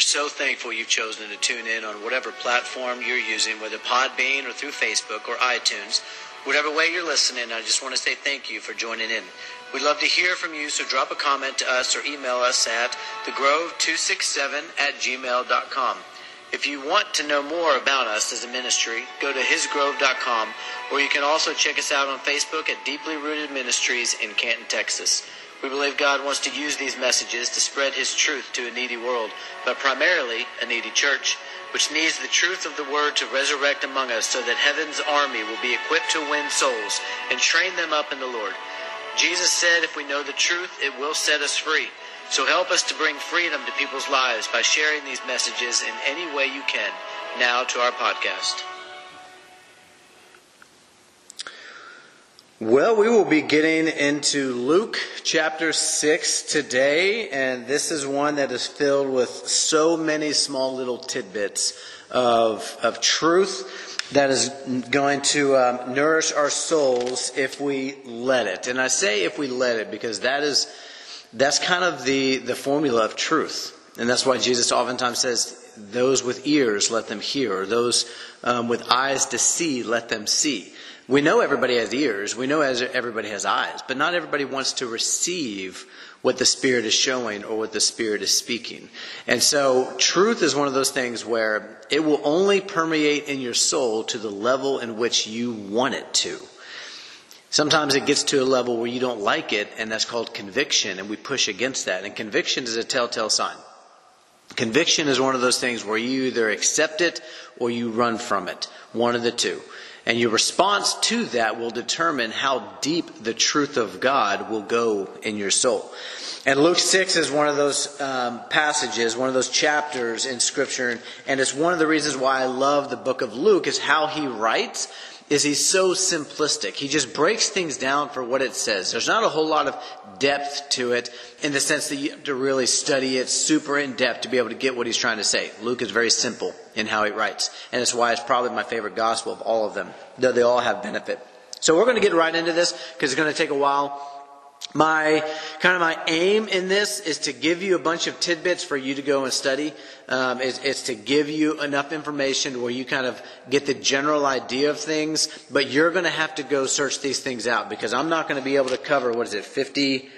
are so thankful you've chosen to tune in on whatever platform you're using, whether Podbean or through Facebook or iTunes. Whatever way you're listening, I just want to say thank you for joining in. We'd love to hear from you, so drop a comment to us or email us at thegrove267 at gmail.com. If you want to know more about us as a ministry, go to hisgrove.com, or you can also check us out on Facebook at Deeply Rooted Ministries in Canton, Texas. We believe God wants to use these messages to spread His truth to a needy world, but primarily a needy church, which needs the truth of the Word to resurrect among us so that heaven's army will be equipped to win souls and train them up in the Lord. Jesus said, if we know the truth, it will set us free. So help us to bring freedom to people's lives by sharing these messages in any way you can. Now to our podcast. Well, we will be getting into Luke chapter 6 today, and this is one that is filled with so many small little tidbits of, of truth that is going to um, nourish our souls if we let it. And I say if we let it because that is, that's kind of the, the formula of truth. And that's why Jesus oftentimes says, those with ears, let them hear, or those um, with eyes to see, let them see. We know everybody has ears, we know everybody has eyes, but not everybody wants to receive what the Spirit is showing or what the Spirit is speaking. And so, truth is one of those things where it will only permeate in your soul to the level in which you want it to. Sometimes it gets to a level where you don't like it, and that's called conviction, and we push against that. And conviction is a telltale sign. Conviction is one of those things where you either accept it or you run from it. One of the two. And your response to that will determine how deep the truth of God will go in your soul. And Luke 6 is one of those um, passages, one of those chapters in Scripture. And it's one of the reasons why I love the book of Luke is how he writes is he's so simplistic. He just breaks things down for what it says. There's not a whole lot of depth to it in the sense that you have to really study it super in depth to be able to get what he's trying to say. Luke is very simple in how he writes. And it's why it's probably my favorite gospel of all of them, though they all have benefit. So we're going to get right into this because it's going to take a while my kind of my aim in this is to give you a bunch of tidbits for you to go and study. Um, it's, to give you enough information where you kind of get the general idea of things, but you're going to have to go search these things out because I'm not going to be able to cover what is it, 50,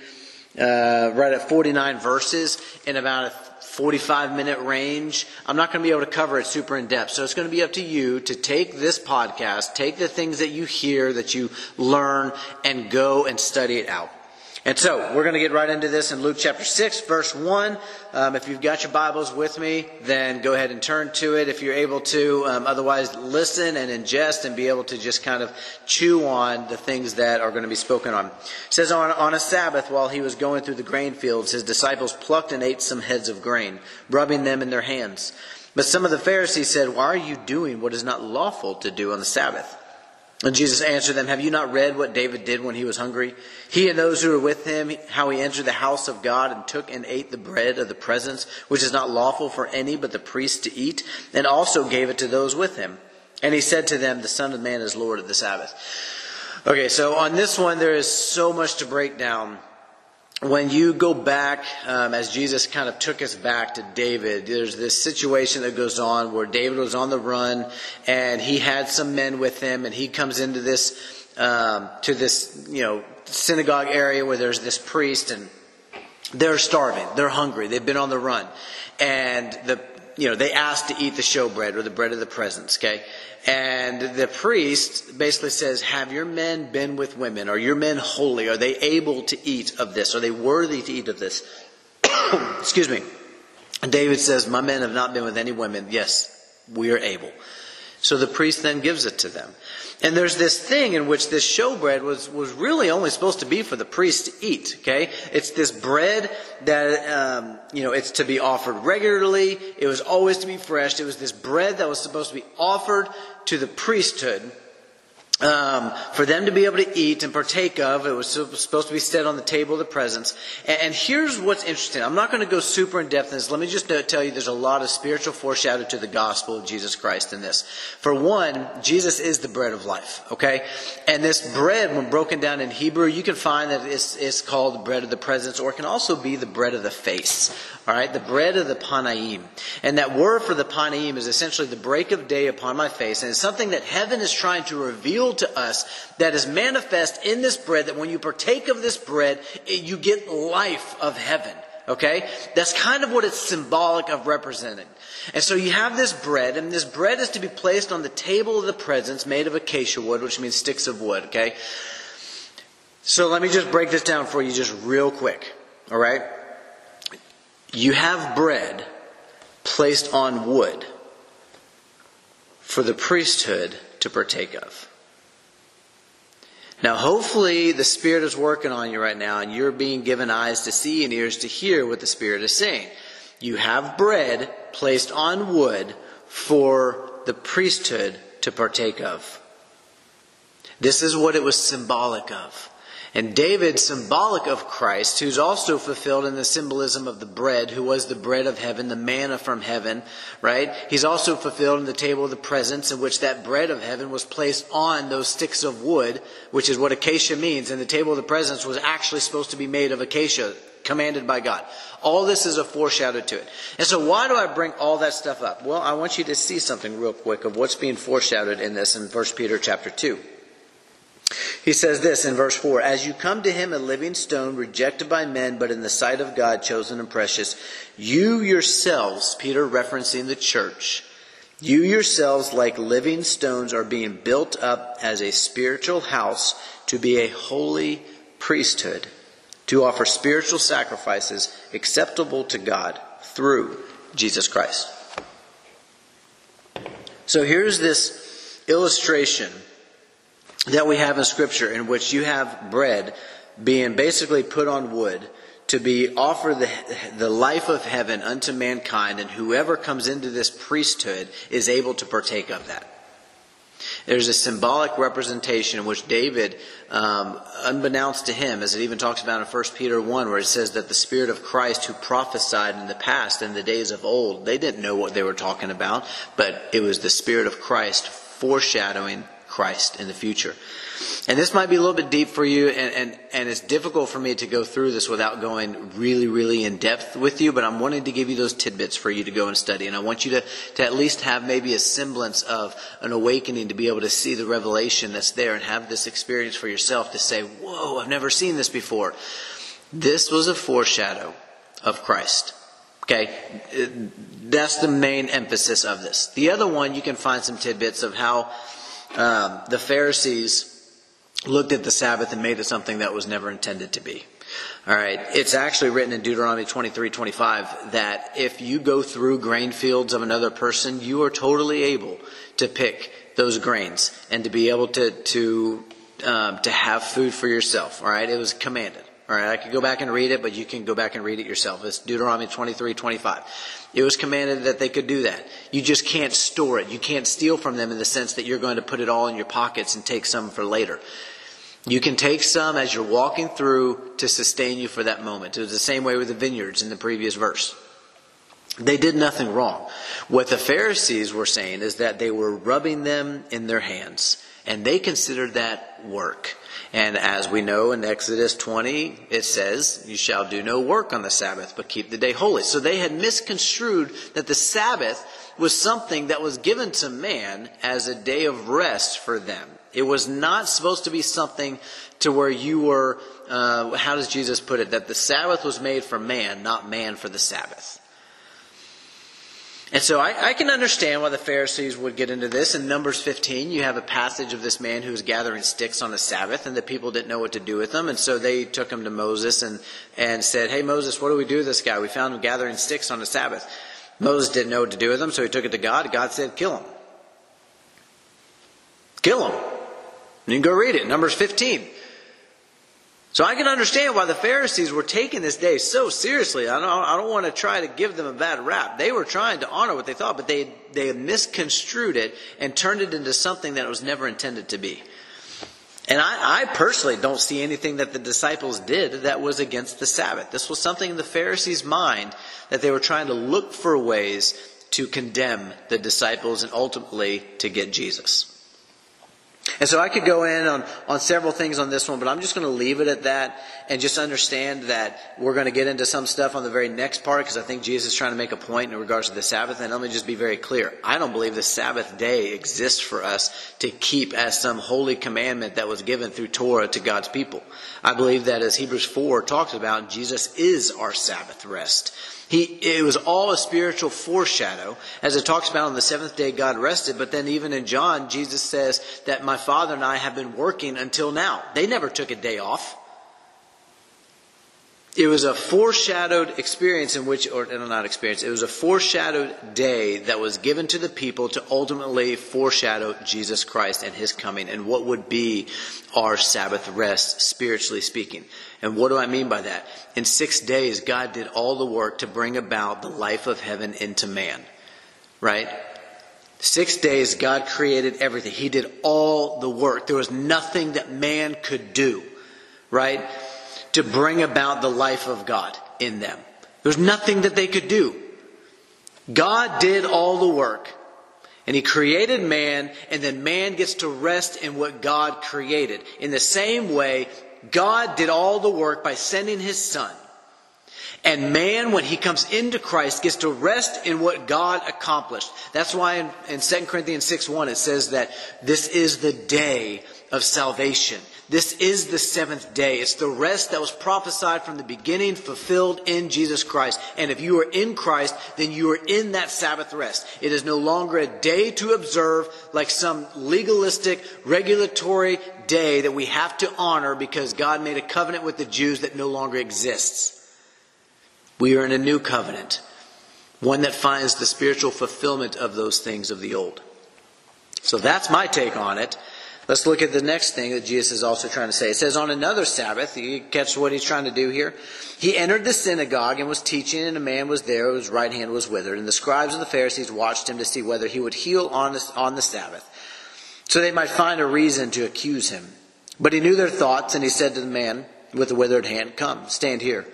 uh, right at 49 verses in about a 45 minute range. I'm not going to be able to cover it super in depth. So it's going to be up to you to take this podcast, take the things that you hear, that you learn, and go and study it out. And so we're going to get right into this in Luke chapter 6, verse 1. Um, if you've got your Bibles with me, then go ahead and turn to it if you're able to. Um, otherwise, listen and ingest and be able to just kind of chew on the things that are going to be spoken on. It says, on, on a Sabbath, while he was going through the grain fields, his disciples plucked and ate some heads of grain, rubbing them in their hands. But some of the Pharisees said, Why are you doing what is not lawful to do on the Sabbath? And Jesus answered them, Have you not read what David did when he was hungry? He and those who were with him, how he entered the house of God and took and ate the bread of the presence, which is not lawful for any but the priest to eat, and also gave it to those with him. And he said to them, The Son of Man is Lord of the Sabbath. Okay, so on this one, there is so much to break down when you go back, um, as Jesus kind of took us back to David, there's this situation that goes on where David was on the run and he had some men with him and he comes into this, um, to this, you know, synagogue area where there's this priest and they're starving. They're hungry. They've been on the run. And the, you know, they ask to eat the showbread or the bread of the presence, okay? And the priest basically says, Have your men been with women? Are your men holy? Are they able to eat of this? Are they worthy to eat of this? Excuse me. And David says, My men have not been with any women. Yes, we are able. So the priest then gives it to them. And there's this thing in which this showbread was, was really only supposed to be for the priest to eat, okay? It's this bread that, um, you know, it's to be offered regularly. It was always to be fresh. It was this bread that was supposed to be offered to the priesthood um, for them to be able to eat and partake of. It was supposed to be set on the table of the presence. And, and here's what's interesting. I'm not going to go super in depth in this. Let me just tell you there's a lot of spiritual foreshadow to the gospel of Jesus Christ in this. For one, Jesus is the bread of life, okay? And this bread, when broken down in Hebrew, you can find that it's, it's called bread of the presence, or it can also be the bread of the face. All right, the bread of the Panaim. And that word for the Panaim is essentially the break of day upon my face. And it's something that heaven is trying to reveal to us that is manifest in this bread, that when you partake of this bread, you get life of heaven. Okay? That's kind of what it's symbolic of representing. And so you have this bread, and this bread is to be placed on the table of the presence made of acacia wood, which means sticks of wood. Okay? So let me just break this down for you just real quick. All right? You have bread placed on wood for the priesthood to partake of. Now, hopefully, the Spirit is working on you right now, and you're being given eyes to see and ears to hear what the Spirit is saying. You have bread placed on wood for the priesthood to partake of. This is what it was symbolic of. And David, symbolic of Christ, who's also fulfilled in the symbolism of the bread, who was the bread of heaven, the manna from heaven, right? He's also fulfilled in the table of the presence, in which that bread of heaven was placed on those sticks of wood, which is what acacia means. And the table of the presence was actually supposed to be made of acacia, commanded by God. All this is a foreshadow to it. And so why do I bring all that stuff up? Well, I want you to see something real quick of what's being foreshadowed in this in 1 Peter chapter 2. He says this in verse 4 As you come to him, a living stone, rejected by men, but in the sight of God, chosen and precious, you yourselves, Peter referencing the church, you yourselves, like living stones, are being built up as a spiritual house to be a holy priesthood, to offer spiritual sacrifices acceptable to God through Jesus Christ. So here's this illustration that we have in Scripture in which you have bread being basically put on wood to be offered the, the life of heaven unto mankind, and whoever comes into this priesthood is able to partake of that. There's a symbolic representation in which David, um, unbeknownst to him, as it even talks about in 1 Peter 1, where it says that the Spirit of Christ who prophesied in the past, in the days of old, they didn't know what they were talking about, but it was the Spirit of Christ foreshadowing Christ in the future. And this might be a little bit deep for you, and, and, and it's difficult for me to go through this without going really, really in depth with you, but I'm wanting to give you those tidbits for you to go and study. And I want you to, to at least have maybe a semblance of an awakening to be able to see the revelation that's there and have this experience for yourself to say, Whoa, I've never seen this before. This was a foreshadow of Christ. Okay, that's the main emphasis of this. The other one, you can find some tidbits of how um, the Pharisees looked at the Sabbath and made it something that was never intended to be. All right. It's actually written in Deuteronomy 23, 25 that if you go through grain fields of another person, you are totally able to pick those grains and to be able to, to, um, to have food for yourself. All right. It was commanded. All right, I could go back and read it, but you can go back and read it yourself. It's Deuteronomy 23, 25. It was commanded that they could do that. You just can't store it. You can't steal from them in the sense that you're going to put it all in your pockets and take some for later. You can take some as you're walking through to sustain you for that moment. It was the same way with the vineyards in the previous verse. They did nothing wrong. What the Pharisees were saying is that they were rubbing them in their hands, and they considered that work. And as we know in Exodus 20, it says, You shall do no work on the Sabbath, but keep the day holy. So they had misconstrued that the Sabbath was something that was given to man as a day of rest for them. It was not supposed to be something to where you were, uh, how does Jesus put it? That the Sabbath was made for man, not man for the Sabbath. And so I, I, can understand why the Pharisees would get into this. In Numbers 15, you have a passage of this man who was gathering sticks on the Sabbath, and the people didn't know what to do with them. And so they took him to Moses and, and said, Hey, Moses, what do we do with this guy? We found him gathering sticks on the Sabbath. Moses didn't know what to do with them, so he took it to God. God said, Kill him. Kill him. You can go read it, Numbers 15. So I can understand why the Pharisees were taking this day so seriously. I don't, I don't want to try to give them a bad rap. They were trying to honor what they thought, but they, they misconstrued it and turned it into something that it was never intended to be. And I, I, personally don't see anything that the disciples did that was against the Sabbath. This was something in the Pharisees' mind that they were trying to look for ways to condemn the disciples and ultimately to get Jesus. And so I could go in on, on several things on this one, but I'm just going to leave it at that and just understand that we're going to get into some stuff on the very next part because I think Jesus is trying to make a point in regards to the Sabbath. And let me just be very clear. I don't believe the Sabbath day exists for us to keep as some holy commandment that was given through Torah to God's people. I believe that as Hebrews 4 talks about, Jesus is our Sabbath rest. He, it was all a spiritual foreshadow. As it talks about on the seventh day, God rested. But then even in John, Jesus says that my Father and I have been working until now. They never took a day off. It was a foreshadowed experience in which, or not experience, it was a foreshadowed day that was given to the people to ultimately foreshadow Jesus Christ and His coming and what would be our Sabbath rest, spiritually speaking. And what do I mean by that? In six days, God did all the work to bring about the life of heaven into man. Right? Six days, God created everything. He did all the work. There was nothing that man could do. Right? To bring about the life of God in them. There's nothing that they could do. God did all the work. And he created man, and then man gets to rest in what God created. In the same way, God did all the work by sending his son. And man, when he comes into Christ, gets to rest in what God accomplished. That's why in, in 2 Corinthians 6 1 it says that this is the day of salvation. This is the seventh day. It's the rest that was prophesied from the beginning, fulfilled in Jesus Christ. And if you are in Christ, then you are in that Sabbath rest. It is no longer a day to observe like some legalistic, regulatory day that we have to honor because God made a covenant with the Jews that no longer exists. We are in a new covenant, one that finds the spiritual fulfillment of those things of the old. So that's my take on it. Let's look at the next thing that Jesus is also trying to say. It says, on another Sabbath, you catch what he's trying to do here? He entered the synagogue and was teaching, and a man was there whose right hand was withered. And the scribes and the Pharisees watched him to see whether he would heal on the, on the Sabbath, so they might find a reason to accuse him. But he knew their thoughts, and he said to the man with the withered hand, Come, stand here.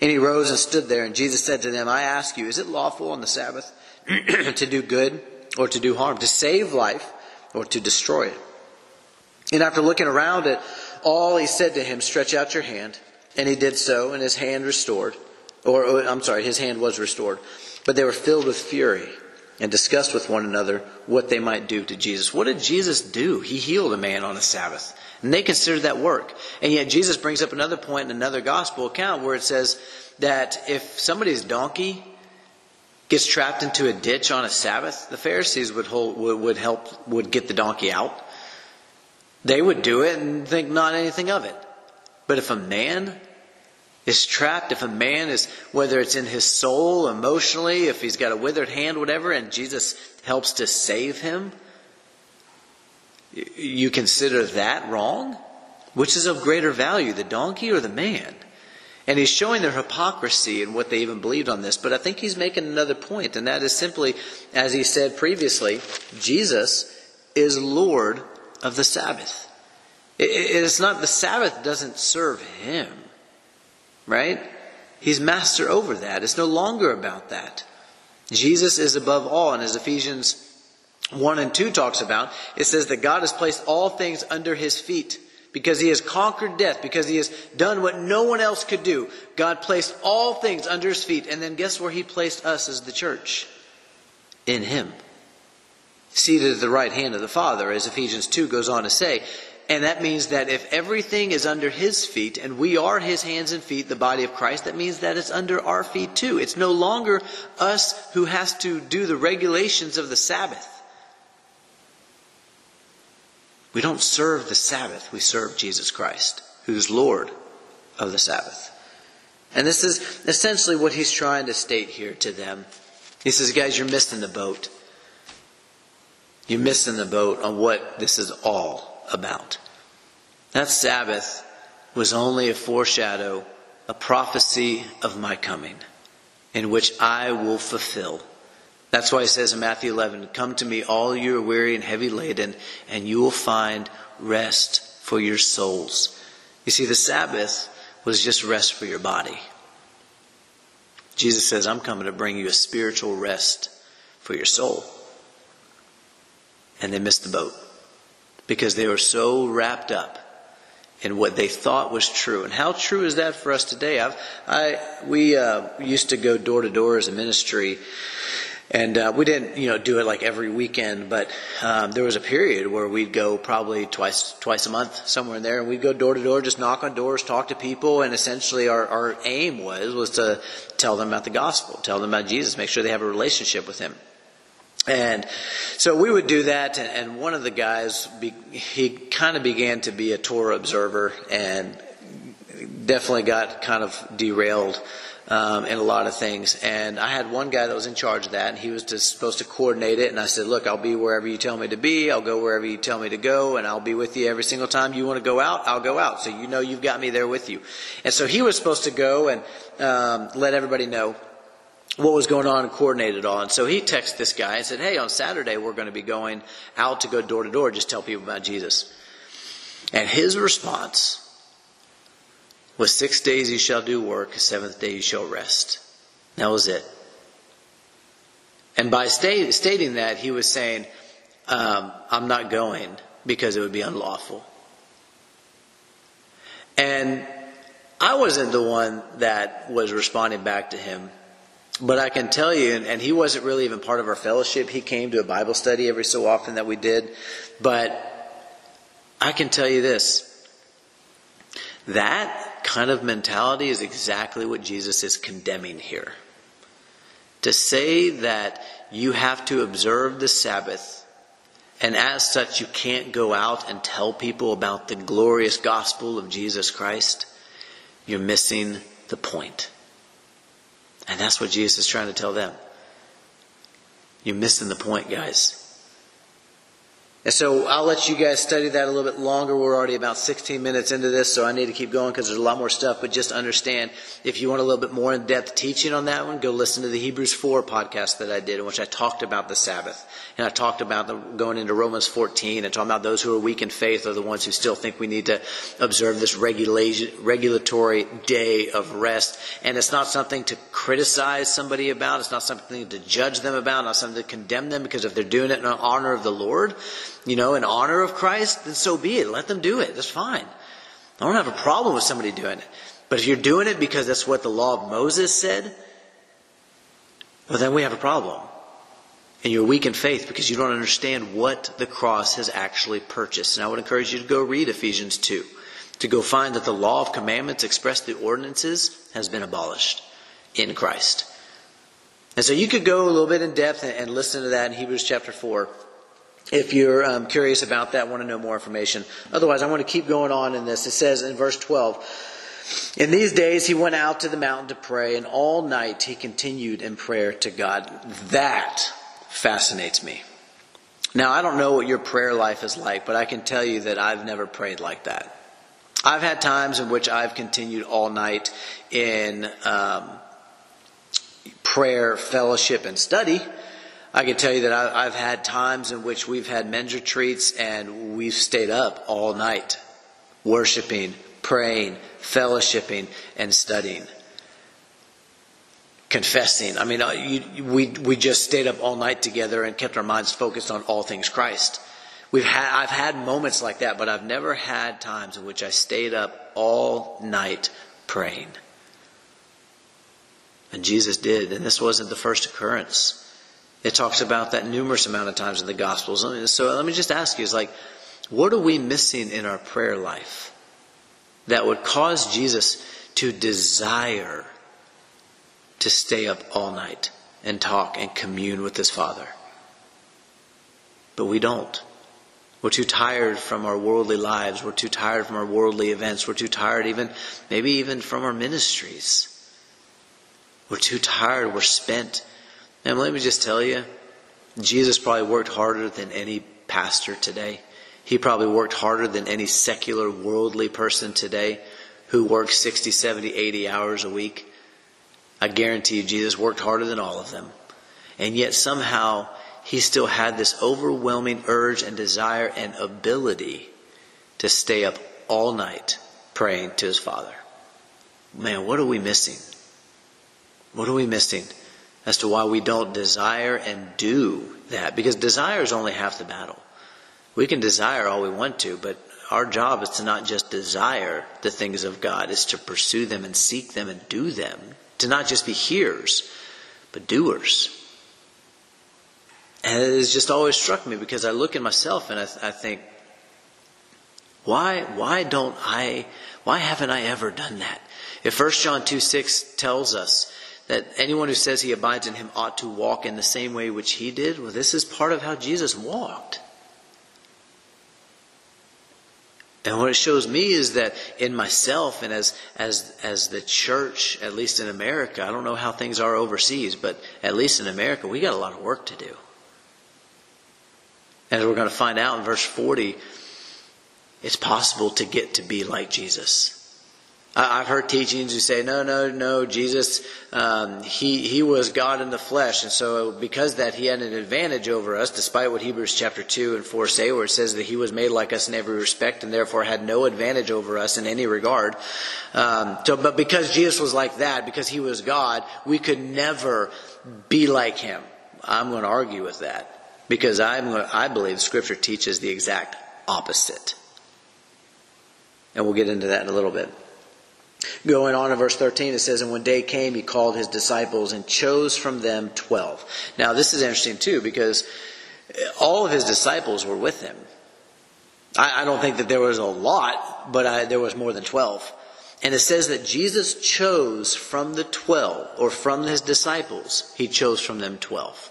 And he rose and stood there, and Jesus said to them, I ask you, is it lawful on the Sabbath to do good or to do harm, to save life or to destroy it? And after looking around at all, he said to him, Stretch out your hand. And he did so, and his hand restored. Or, or, I'm sorry, his hand was restored. But they were filled with fury and discussed with one another what they might do to Jesus. What did Jesus do? He healed a man on a Sabbath. And they considered that work. And yet Jesus brings up another point in another gospel account where it says that if somebody's donkey gets trapped into a ditch on a Sabbath, the Pharisees would, hold, would, would help, would get the donkey out. They would do it and think not anything of it. But if a man is trapped, if a man is, whether it's in his soul, emotionally, if he's got a withered hand, whatever, and Jesus helps to save him, you consider that wrong? Which is of greater value, the donkey or the man? And he's showing their hypocrisy and what they even believed on this. But I think he's making another point, and that is simply, as he said previously, Jesus is Lord of the Sabbath. It's not, the Sabbath doesn't serve him, right? He's master over that. It's no longer about that. Jesus is above all, and as Ephesians 1 and 2 talks about, it says that God has placed all things under his feet because he has conquered death, because he has done what no one else could do. God placed all things under his feet, and then guess where he placed us as the church? In him seated at the right hand of the Father, as Ephesians 2 goes on to say. And that means that if everything is under His feet and we are His hands and feet, the body of Christ, that means that it's under our feet too. It's no longer us who has to do the regulations of the Sabbath. We don't serve the Sabbath, we serve Jesus Christ, who's Lord of the Sabbath. And this is essentially what he's trying to state here to them. He says, guys, you're missing the boat. You're missing the boat on what this is all about. That Sabbath was only a foreshadow, a prophecy of my coming, in which I will fulfill. That's why he says in Matthew 11, Come to me, all you are weary and heavy laden, and you will find rest for your souls. You see, the Sabbath was just rest for your body. Jesus says, I'm coming to bring you a spiritual rest for your soul. And they missed the boat because they were so wrapped up in what they thought was true. And how true is that for us today? I've, I, we uh, used to go door to door as a ministry and uh, we didn't, you know, do it like every weekend, but um, there was a period where we'd go probably twice, twice a month, somewhere in there, and we'd go door to door, just knock on doors, talk to people, and essentially our, our aim was was to tell them about the gospel, tell them about Jesus, make sure they have a relationship with Him. And so we would do that, and one of the guys, he kind of began to be a Torah observer, and definitely got kind of derailed um, in a lot of things. And I had one guy that was in charge of that, and he was just supposed to coordinate it. And I said, "Look, I'll be wherever you tell me to be. I'll go wherever you tell me to go, and I'll be with you every single time you want to go out. I'll go out, so you know you've got me there with you." And so he was supposed to go and um, let everybody know what was going on and coordinate it all. And so he texted this guy and said, Hey, on Saturday we're going to be going out to go door to door, just tell people about Jesus. And his response was six days you shall do work, seventh day you shall rest. That was it. And by stating that, he was saying, um, I'm not going because it would be unlawful. And I wasn't the one that was responding back to him. But I can tell you, and, and he wasn't really even part of our fellowship. He came to a Bible study every so often that we did. But I can tell you this that kind of mentality is exactly what Jesus is condemning here. To say that you have to observe the Sabbath, and as such you can't go out and tell people about the glorious gospel of Jesus Christ, you're missing the point. And that's what Jesus is trying to tell them. You're missing the point, guys. And so I'll let you guys study that a little bit longer. We're already about 16 minutes into this, so I need to keep going because there's a lot more stuff. But just understand, if you want a little bit more in depth teaching on that one, go listen to the Hebrews 4 podcast that I did in which I talked about the Sabbath. And I talked about the, going into Romans 14 and talking about those who are weak in faith are the ones who still think we need to observe this regulation, regulatory day of rest. And it's not something to criticize somebody about. It's not something to judge them about. Not something to condemn them because if they're doing it in honor of the Lord, you know, in honor of Christ, then so be it. Let them do it. That's fine. I don't have a problem with somebody doing it. But if you're doing it because that's what the law of Moses said, well, then we have a problem. And you're weak in faith because you don't understand what the cross has actually purchased. And I would encourage you to go read Ephesians 2, to go find that the law of commandments expressed through ordinances has been abolished in Christ. And so you could go a little bit in depth and, listen to that in Hebrews chapter 4 if you're um, curious about that, want to know more information. Otherwise, I want to keep going on in this. It says in verse 12, In these days he went out to the mountain to pray, and all night he continued in prayer to God. That fascinates me. Now, I don't know what your prayer life is like, but I can tell you that I've never prayed like that. I've had times in which I've continued all night in um, prayer, fellowship, and study. I can tell you that I, have had times in which we've had men's retreats and we've stayed up all night worshiping, praying, fellowshipping, and studying. Confessing. I mean, uh, you, we, we just stayed up all night together and kept our minds focused on all things Christ. We've had, I've had moments like that, but I've never had times in which I stayed up all night praying. And Jesus did, and this wasn't the first occurrence. It talks about that numerous amount of times in the Gospels. So let me just ask you, is like, what are we missing in our prayer life that would cause Jesus to desire to stay up all night and talk and commune with his Father? But we don't. We're too tired from our worldly lives. We're too tired from our worldly events. We're too tired even, maybe even from our ministries. We're too tired. We're spent. And let me just tell you, Jesus probably worked harder than any pastor today. He probably worked harder than any secular worldly person today who works 60, 70, 80 hours a week. I guarantee you, Jesus worked harder than all of them. And yet somehow he still had this overwhelming urge and desire and ability to stay up all night praying to his Father. Man, what are we missing? What are we missing as to why we don't desire and do that? Because desire is only half the battle. We can desire all we want to, but our job is to not just desire the things of God, it's to pursue them and seek them and do them. To not just be hearers, but doers. And it has just always struck me because I look at myself and I, I think, why, why don't I, why haven't I ever done that? If 1 John 2 6 tells us that anyone who says he abides in him ought to walk in the same way which he did, well, this is part of how Jesus walked. And what it shows me is that in myself and as, as, as the church, at least in America, I don't know how things are overseas, but at least in America, we got a lot of work to do. As we're going to find out in verse 40, it's possible to get to be like Jesus. I've heard teachings who say, no, no, no, Jesus, um, he, he was God in the flesh. And so because that, he had an advantage over us, despite what Hebrews chapter 2 and 4 say, where it says that he was made like us in every respect and therefore had no advantage over us in any regard. Um, so, but because Jesus was like that, because he was God, we could never be like him. I'm going to argue with that because I'm, I believe scripture teaches the exact opposite. And we'll get into that in a little bit. Going on in verse 13, it says, And when day came, he called his disciples and chose from them twelve. Now, this is interesting too, because all of his disciples were with him. I, I don't think that there was a lot, but I, there was more than twelve. And it says that Jesus chose from the twelve, or from his disciples, he chose from them twelve.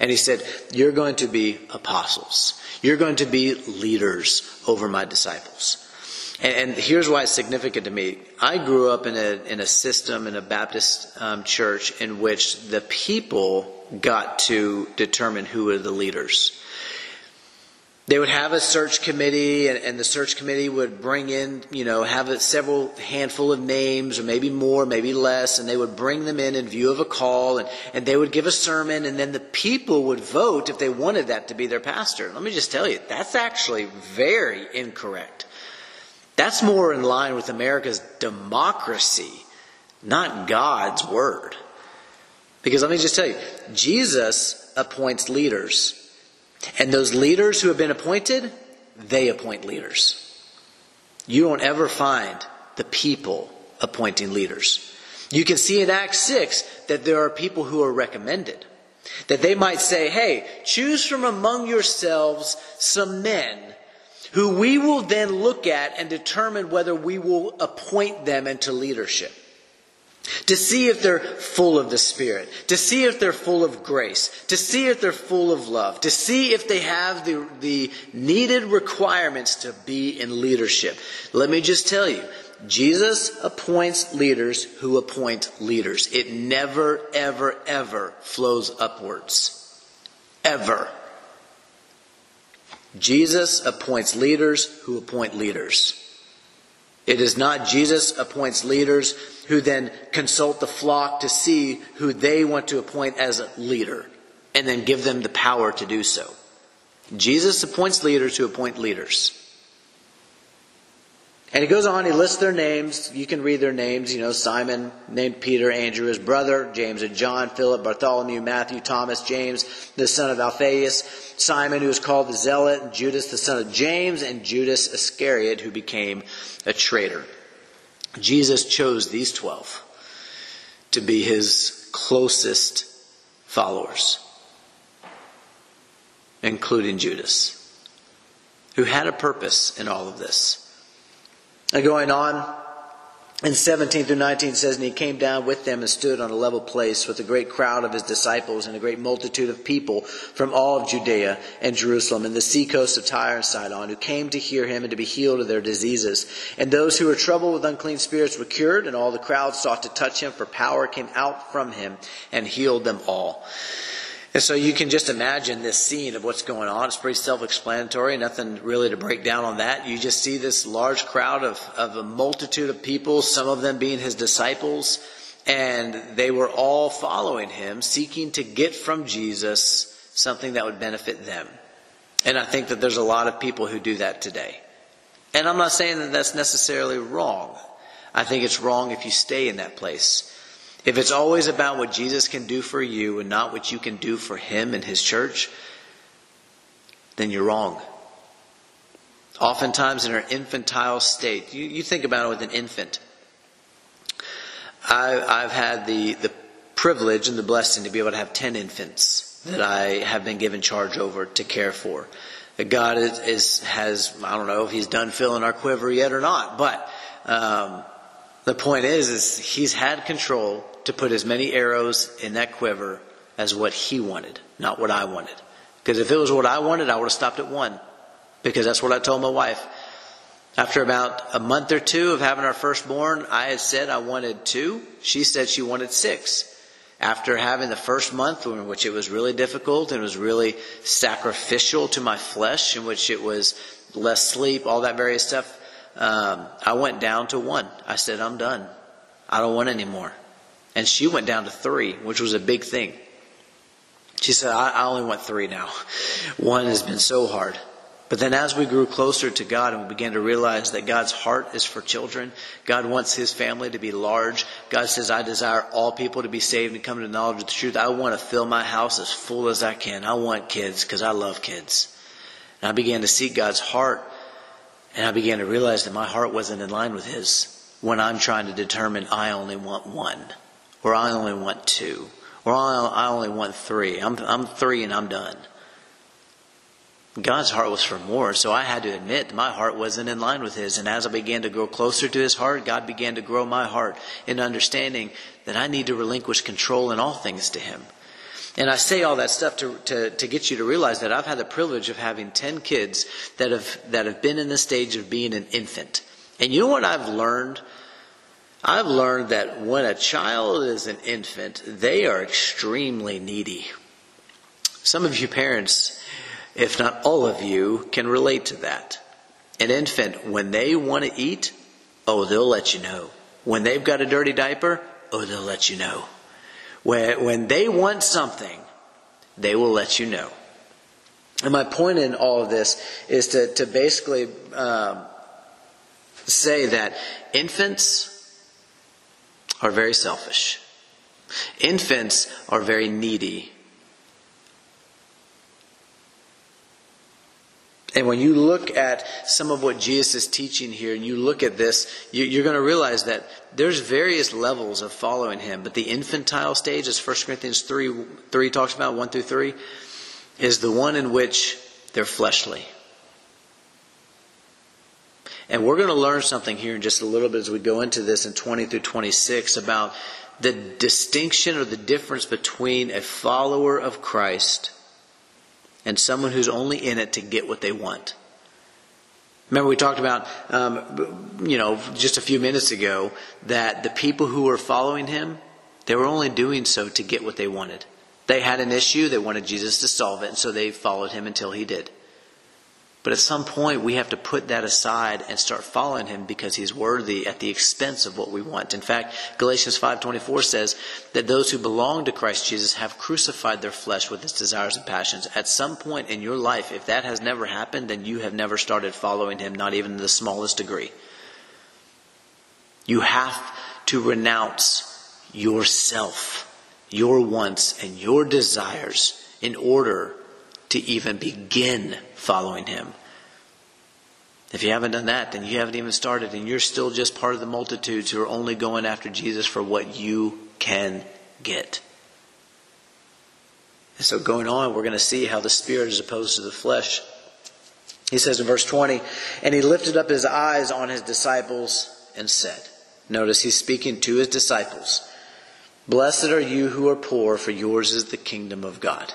And he said, You're going to be apostles. You're going to be leaders over my disciples. And, and, here's why it's significant to me. I grew up in a, in a system, in a Baptist um, church, in which the people got to determine who were the leaders. They would have a search committee, and, and the search committee would bring in, you know, have a, several handful of names, or maybe more, maybe less, and they would bring them in in view of a call, and, and they would give a sermon, and then the people would vote if they wanted that to be their pastor. Let me just tell you, that's actually very incorrect. That's more in line with America's democracy, not God's word. Because let me just tell you, Jesus appoints leaders. And those leaders who have been appointed, they appoint leaders. You don't ever find the people appointing leaders. You can see in Acts 6 that there are people who are recommended. That they might say, hey, choose from among yourselves some men who we will then look at and determine whether we will appoint them into leadership. To see if they're full of the Spirit, to see if they're full of grace, to see if they're full of love, to see if they have the, the needed requirements to be in leadership. Let me just tell you, Jesus appoints leaders who appoint leaders. It never, ever, ever flows upwards. Ever. Jesus appoints leaders who appoint leaders. It is not Jesus appoints leaders who then consult the flock to see who they want to appoint as a leader and then give them the power to do so. Jesus appoints leaders who appoint leaders. And he goes on, he lists their names. You can read their names. You know, Simon named Peter, Andrew his brother, James and John, Philip, Bartholomew, Matthew, Thomas, James, the son of Alphaeus, Simon, who was called the Zealot, Judas, the son of James, and Judas Iscariot, who became a traitor. Jesus chose these twelve to be his closest followers, including Judas, who had a purpose in all of this. Going on, in 17 through 19 says, And he came down with them and stood on a level place with a great crowd of his disciples and a great multitude of people from all of Judea and Jerusalem and the seacoast of Tyre and Sidon, who came to hear him and to be healed of their diseases. And those who were troubled with unclean spirits were cured, and all the crowd sought to touch him, for power came out from him and healed them all. And so you can just imagine this scene of what's going on. It's pretty self-explanatory, nothing really to break down on that. You just see this large crowd of, of a multitude of people, some of them being his disciples, and they were all following him, seeking to get from Jesus something that would benefit them. And I think that there's a lot of people who do that today. And I'm not saying that that's necessarily wrong. I think it's wrong if you stay in that place. If it's always about what Jesus can do for you and not what you can do for him and his church, then you're wrong. Oftentimes in our infantile state, you, you think about it with an infant. I, I've had the, the privilege and the blessing to be able to have 10 infants that I have been given charge over to care for. God is, is has, I don't know if he's done filling our quiver yet or not, but, um, the point is, is he's had control to put as many arrows in that quiver as what he wanted, not what I wanted. Because if it was what I wanted, I would have stopped at one. Because that's what I told my wife. After about a month or two of having our firstborn, I had said I wanted two. She said she wanted six. After having the first month, in which it was really difficult and was really sacrificial to my flesh, in which it was less sleep, all that various stuff, um, I went down to one. I said, I'm done. I don't want any more. And she went down to three, which was a big thing. She said, I, I only want three now. One has been so hard. But then as we grew closer to God and we began to realize that God's heart is for children, God wants His family to be large. God says, I desire all people to be saved and come to knowledge of the truth. I want to fill my house as full as I can. I want kids because I love kids. And I began to seek God's heart and I began to realize that my heart wasn't in line with His when I'm trying to determine I only want one or I only want two or I only want three. I'm, I'm three and I'm done. God's heart was for more, so I had to admit my heart wasn't in line with His. And as I began to grow closer to His heart, God began to grow my heart in understanding that I need to relinquish control in all things to Him. And I say all that stuff to, to, to get you to realize that I've had the privilege of having 10 kids that have, that have been in the stage of being an infant. And you know what I've learned? I've learned that when a child is an infant, they are extremely needy. Some of you parents, if not all of you, can relate to that. An infant, when they want to eat, oh, they'll let you know. When they've got a dirty diaper, oh, they'll let you know. When, when they want something, they will let you know. And my point in all of this is to, to basically um, say that infants are very selfish. Infants are very needy. And when you look at some of what Jesus is teaching here and you look at this, you're going to realize that there's various levels of following him. But the infantile stage, as 1 Corinthians 3, 3 talks about, 1 through 3, is the one in which they're fleshly. And we're going to learn something here in just a little bit as we go into this in 20 through 26 about the distinction or the difference between a follower of Christ and someone who's only in it to get what they want. Remember, we talked about, um, you know, just a few minutes ago that the people who were following him, they were only doing so to get what they wanted. They had an issue, they wanted Jesus to solve it, and so they followed him until he did. But at some point, we have to put that aside and start following him because he's worthy at the expense of what we want. In fact, Galatians 5.24 says that those who belong to Christ Jesus have crucified their flesh with its desires and passions. At some point in your life, if that has never happened, then you have never started following him, not even in the smallest degree. You have to renounce yourself, your wants, and your desires in order to even begin following Him. If you haven't done that, then you haven't even started, and you're still just part of the multitudes who are only going after Jesus for what you can get. And so, going on, we're going to see how the Spirit is opposed to the flesh. He says in verse 20, And he lifted up his eyes on his disciples and said, Notice he's speaking to his disciples, Blessed are you who are poor, for yours is the kingdom of God.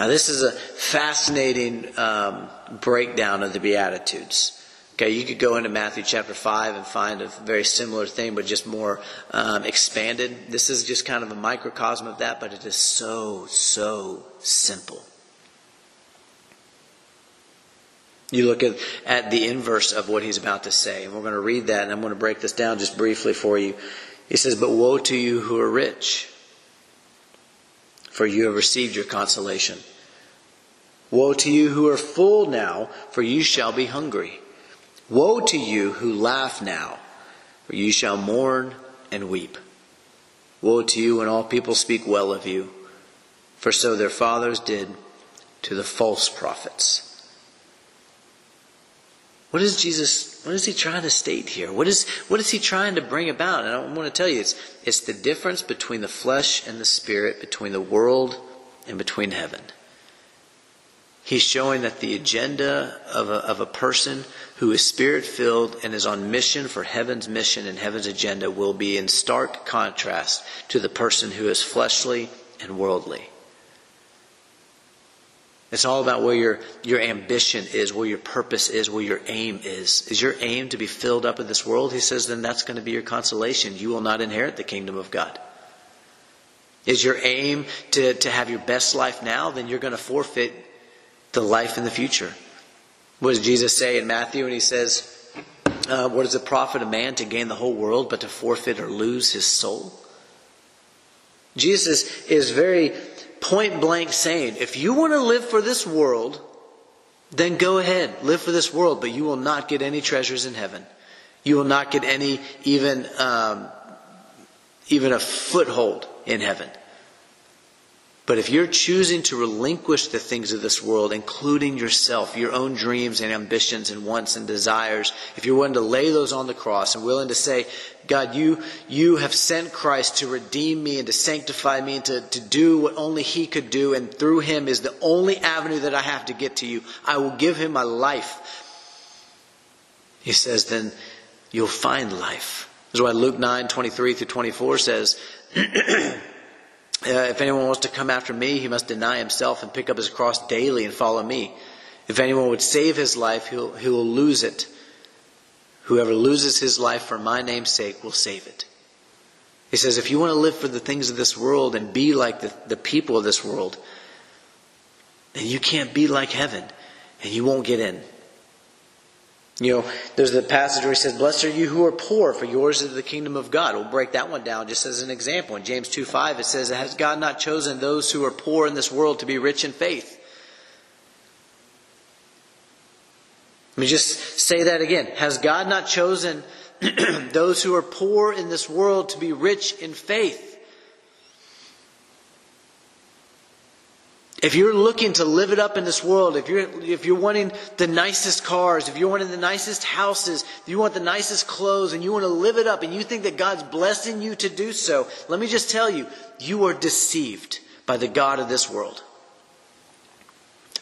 Now, this is a fascinating um, breakdown of the Beatitudes. Okay, you could go into Matthew chapter 5 and find a very similar thing, but just more um, expanded. This is just kind of a microcosm of that, but it is so, so simple. You look at, at the inverse of what he's about to say, and we're going to read that, and I'm going to break this down just briefly for you. He says, But woe to you who are rich, for you have received your consolation. Woe to you who are full now, for you shall be hungry. Woe to you who laugh now, for you shall mourn and weep. Woe to you when all people speak well of you, for so their fathers did to the false prophets. What is Jesus, what is he trying to state here? What is, what is he trying to bring about? And I want to tell you, it's, it's the difference between the flesh and the spirit, between the world and between heaven. He's showing that the agenda of a, of a person who is spirit filled and is on mission for heaven's mission and heaven's agenda will be in stark contrast to the person who is fleshly and worldly. It's all about where your, your ambition is, where your purpose is, where your aim is. Is your aim to be filled up in this world? He says, then that's going to be your consolation. You will not inherit the kingdom of God. Is your aim to, to have your best life now? Then you're going to forfeit the life in the future. What does Jesus say in Matthew when he says, uh, What does it profit a man to gain the whole world but to forfeit or lose his soul? Jesus is very point blank saying, if you want to live for this world, then go ahead, live for this world, but you will not get any treasures in heaven. You will not get any, even, um, even a foothold in heaven. But if you're choosing to relinquish the things of this world, including yourself, your own dreams and ambitions and wants and desires, if you're willing to lay those on the cross and willing to say, God, you, you have sent Christ to redeem me and to sanctify me and to, to do what only He could do, and through Him is the only avenue that I have to get to you. I will give Him my life. He says, then you'll find life. This is why Luke 9, 23 through 24 says, Uh, if anyone wants to come after me, he must deny himself and pick up his cross daily and follow me. If anyone would save his life, he'll, he will lose it. Whoever loses his life for my name's sake will save it. He says, if you want to live for the things of this world and be like the, the people of this world, then you can't be like heaven and you won't get in. You know, there's the passage where he says, Blessed are you who are poor, for yours is the kingdom of God. We'll break that one down just as an example. In James 2 5, it says, Has God not chosen those who are poor in this world to be rich in faith? Let me just say that again. Has God not chosen those who are poor in this world to be rich in faith? If you're looking to live it up in this world, if you're, if you're wanting the nicest cars, if you're wanting the nicest houses, if you want the nicest clothes, and you want to live it up, and you think that God's blessing you to do so, let me just tell you, you are deceived by the God of this world.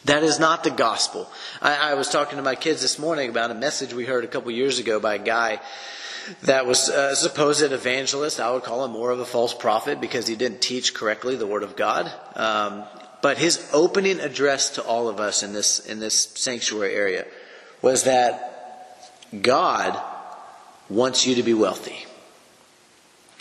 That is not the gospel. I, I was talking to my kids this morning about a message we heard a couple years ago by a guy that was a supposed evangelist. I would call him more of a false prophet because he didn't teach correctly the Word of God. Um, but his opening address to all of us in this, in this sanctuary area was that God wants you to be wealthy.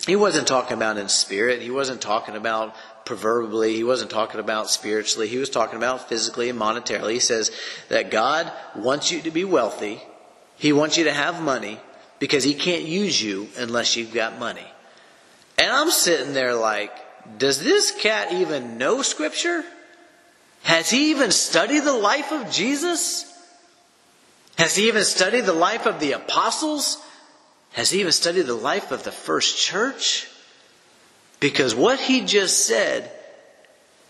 He wasn't talking about in spirit. He wasn't talking about proverbially. He wasn't talking about spiritually. He was talking about physically and monetarily. He says that God wants you to be wealthy. He wants you to have money because he can't use you unless you've got money. And I'm sitting there like, does this cat even know Scripture? Has he even studied the life of Jesus? Has he even studied the life of the apostles? Has he even studied the life of the first church? Because what he just said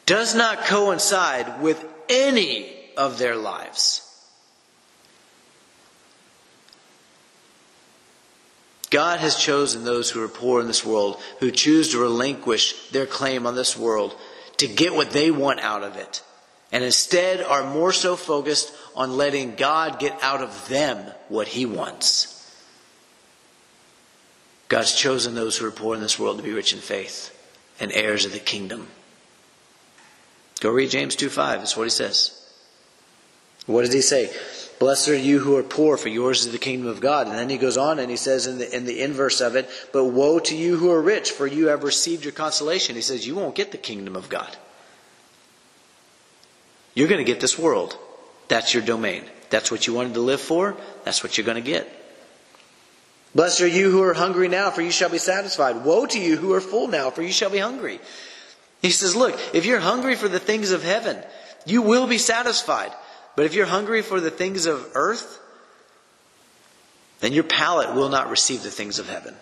does not coincide with any of their lives. God has chosen those who are poor in this world, who choose to relinquish their claim on this world to get what they want out of it, and instead are more so focused on letting God get out of them what He wants. God's chosen those who are poor in this world to be rich in faith and heirs of the kingdom. Go read James 2 5. That's what he says. What does he say? Blessed are you who are poor, for yours is the kingdom of God. And then he goes on and he says in the, in the inverse of it, But woe to you who are rich, for you have received your consolation. He says, You won't get the kingdom of God. You're going to get this world. That's your domain. That's what you wanted to live for. That's what you're going to get. Blessed are you who are hungry now, for you shall be satisfied. Woe to you who are full now, for you shall be hungry. He says, Look, if you're hungry for the things of heaven, you will be satisfied. But if you're hungry for the things of earth, then your palate will not receive the things of heaven.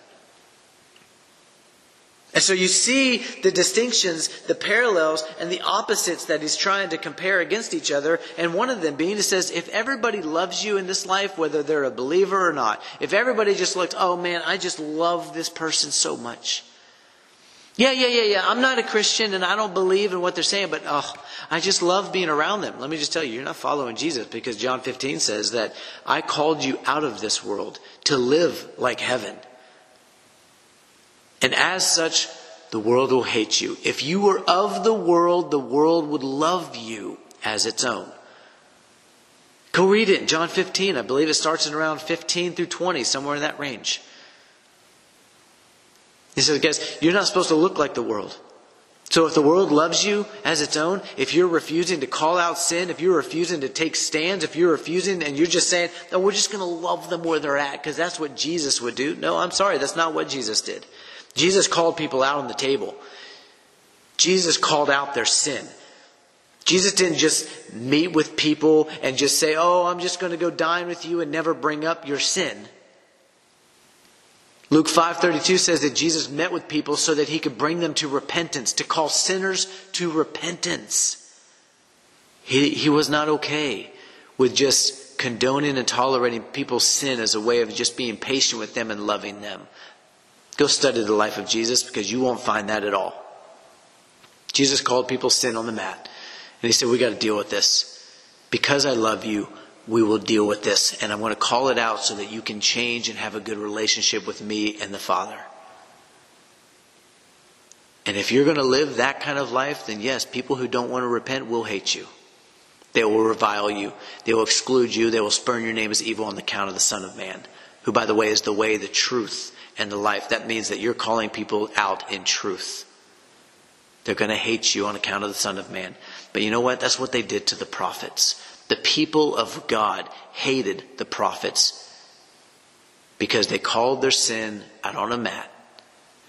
And so you see the distinctions, the parallels, and the opposites that he's trying to compare against each other. And one of them being, he says, if everybody loves you in this life, whether they're a believer or not, if everybody just looked, oh man, I just love this person so much. Yeah, yeah, yeah, yeah. I'm not a Christian and I don't believe in what they're saying, but oh, I just love being around them. Let me just tell you, you're not following Jesus because John 15 says that I called you out of this world to live like heaven. And as such, the world will hate you. If you were of the world, the world would love you as its own. Go read it in John 15. I believe it starts in around 15 through 20, somewhere in that range. He says, guys, you're not supposed to look like the world. So if the world loves you as its own, if you're refusing to call out sin, if you're refusing to take stands, if you're refusing and you're just saying, no, we're just going to love them where they're at because that's what Jesus would do. No, I'm sorry, that's not what Jesus did. Jesus called people out on the table. Jesus called out their sin. Jesus didn't just meet with people and just say, Oh, I'm just going to go dine with you and never bring up your sin. Luke 5:32 says that Jesus met with people so that he could bring them to repentance, to call sinners to repentance. He, he was not okay with just condoning and tolerating people's sin as a way of just being patient with them and loving them. Go study the life of Jesus because you won't find that at all. Jesus called people sin on the mat. And he said, We got to deal with this. Because I love you, we will deal with this. And I'm going to call it out so that you can change and have a good relationship with me and the Father. And if you're going to live that kind of life, then yes, people who don't want to repent will hate you. They will revile you. They will exclude you. They will spurn your name as evil on the count of the Son of Man, who, by the way, is the way, the truth, and the life. That means that you're calling people out in truth. They're going to hate you on account of the Son of Man. But you know what? That's what they did to the prophets. The people of God hated the prophets because they called their sin out on a mat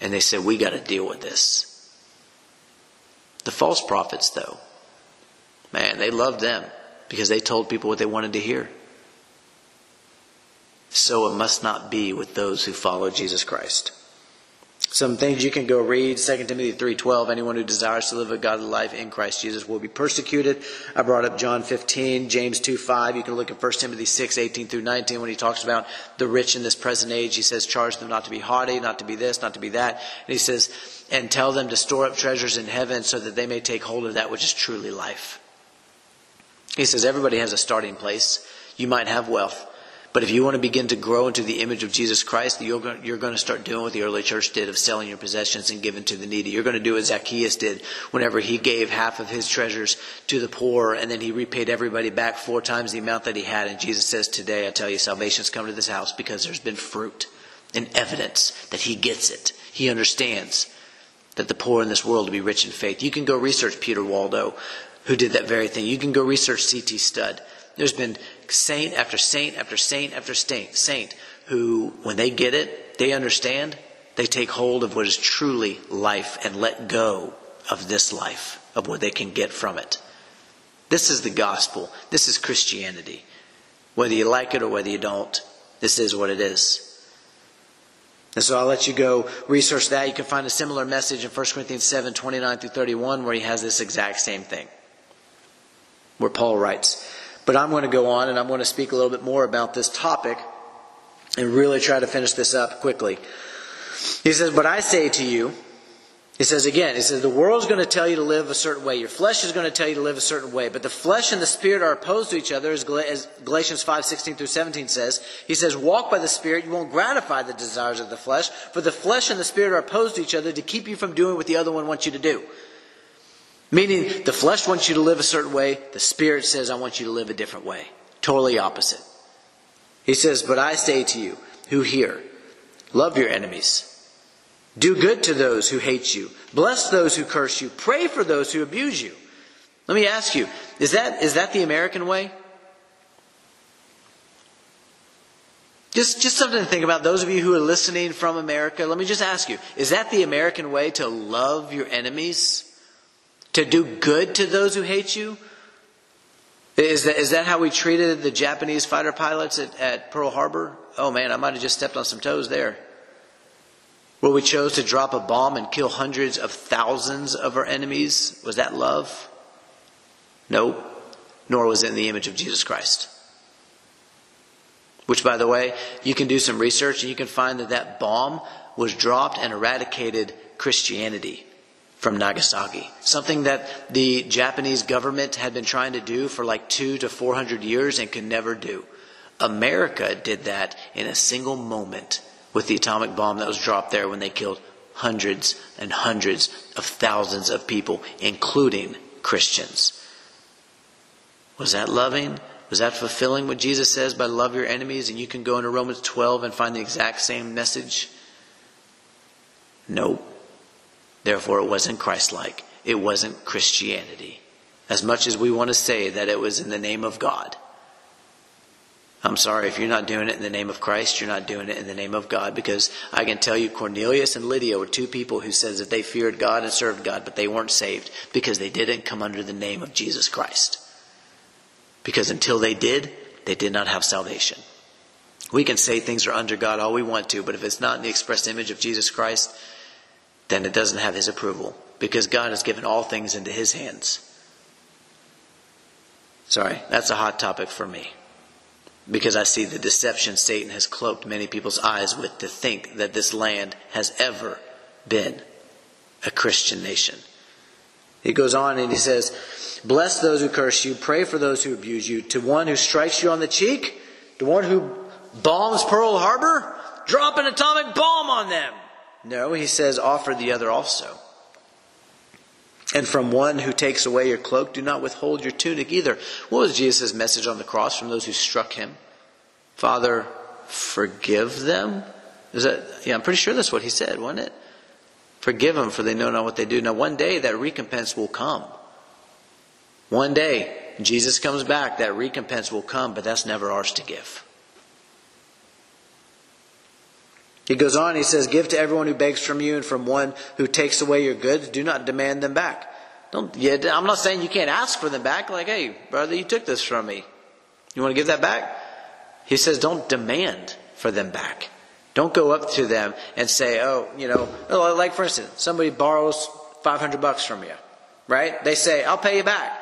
and they said, We got to deal with this. The false prophets, though, man, they loved them because they told people what they wanted to hear. So it must not be with those who follow Jesus Christ. Some things you can go read, 2 Timothy 3.12, anyone who desires to live a godly life in Christ Jesus will be persecuted. I brought up John 15, James 2.5. You can look at 1 Timothy 6.18 through 19 when he talks about the rich in this present age. He says, charge them not to be haughty, not to be this, not to be that. And he says, and tell them to store up treasures in heaven so that they may take hold of that which is truly life. He says, everybody has a starting place. You might have wealth. But if you want to begin to grow into the image of Jesus Christ, you're going, you're going to start doing what the early church did of selling your possessions and giving to the needy. You're going to do what Zacchaeus did whenever he gave half of his treasures to the poor and then he repaid everybody back four times the amount that he had. And Jesus says, Today I tell you, salvation's come to this house because there's been fruit and evidence that he gets it. He understands that the poor in this world will be rich in faith. You can go research Peter Waldo, who did that very thing. You can go research C.T. Studd. There's been saint after saint after saint after saint, saint who, when they get it, they understand, they take hold of what is truly life and let go of this life, of what they can get from it. This is the gospel. This is Christianity. Whether you like it or whether you don't, this is what it is. And so I'll let you go research that. You can find a similar message in 1 Corinthians 7 29 through 31, where he has this exact same thing. Where Paul writes, but I'm going to go on and I'm going to speak a little bit more about this topic and really try to finish this up quickly. He says, But I say to you, he says again, he says, the world's going to tell you to live a certain way. Your flesh is going to tell you to live a certain way. But the flesh and the spirit are opposed to each other, as Galatians 5, 16 through 17 says. He says, walk by the spirit, you won't gratify the desires of the flesh. For the flesh and the spirit are opposed to each other to keep you from doing what the other one wants you to do. Meaning, the flesh wants you to live a certain way, the spirit says, I want you to live a different way. Totally opposite. He says, But I say to you who hear, love your enemies. Do good to those who hate you. Bless those who curse you. Pray for those who abuse you. Let me ask you, is that, is that the American way? Just, just something to think about. Those of you who are listening from America, let me just ask you, is that the American way to love your enemies? To do good to those who hate you? Is that, is that how we treated the Japanese fighter pilots at, at Pearl Harbor? Oh man, I might have just stepped on some toes there. Where we chose to drop a bomb and kill hundreds of thousands of our enemies? Was that love? No, nor was it in the image of Jesus Christ. Which, by the way, you can do some research and you can find that that bomb was dropped and eradicated Christianity from Nagasaki. Something that the Japanese government had been trying to do for like two to four hundred years and could never do. America did that in a single moment with the atomic bomb that was dropped there when they killed hundreds and hundreds of thousands of people, including Christians. Was that loving? Was that fulfilling what Jesus says by love your enemies? And you can go into Romans 12 and find the exact same message? No. Therefore, it wasn't Christ like. It wasn't Christianity. As much as we want to say that it was in the name of God. I'm sorry, if you're not doing it in the name of Christ, you're not doing it in the name of God because I can tell you Cornelius and Lydia were two people who says that they feared God and served God, but they weren't saved because they didn't come under the name of Jesus Christ. Because until they did, they did not have salvation. We can say things are under God all we want to, but if it's not in the express image of Jesus Christ, then it doesn't have his approval because God has given all things into his hands. Sorry, that's a hot topic for me because I see the deception Satan has cloaked many people's eyes with to think that this land has ever been a Christian nation. He goes on and he says, Bless those who curse you, pray for those who abuse you. To one who strikes you on the cheek, the one who bombs Pearl Harbor, drop an atomic bomb on them. No, he says, offer the other also. And from one who takes away your cloak, do not withhold your tunic either. What was Jesus' message on the cross from those who struck him? Father, forgive them? Is that, yeah, I'm pretty sure that's what he said, wasn't it? Forgive them, for they know not what they do. Now, one day that recompense will come. One day, Jesus comes back, that recompense will come, but that's never ours to give. He goes on, he says, Give to everyone who begs from you and from one who takes away your goods. Do not demand them back. Don't, yeah, I'm not saying you can't ask for them back. Like, hey, brother, you took this from me. You want to give that back? He says, don't demand for them back. Don't go up to them and say, oh, you know, oh, like for instance, somebody borrows 500 bucks from you, right? They say, I'll pay you back.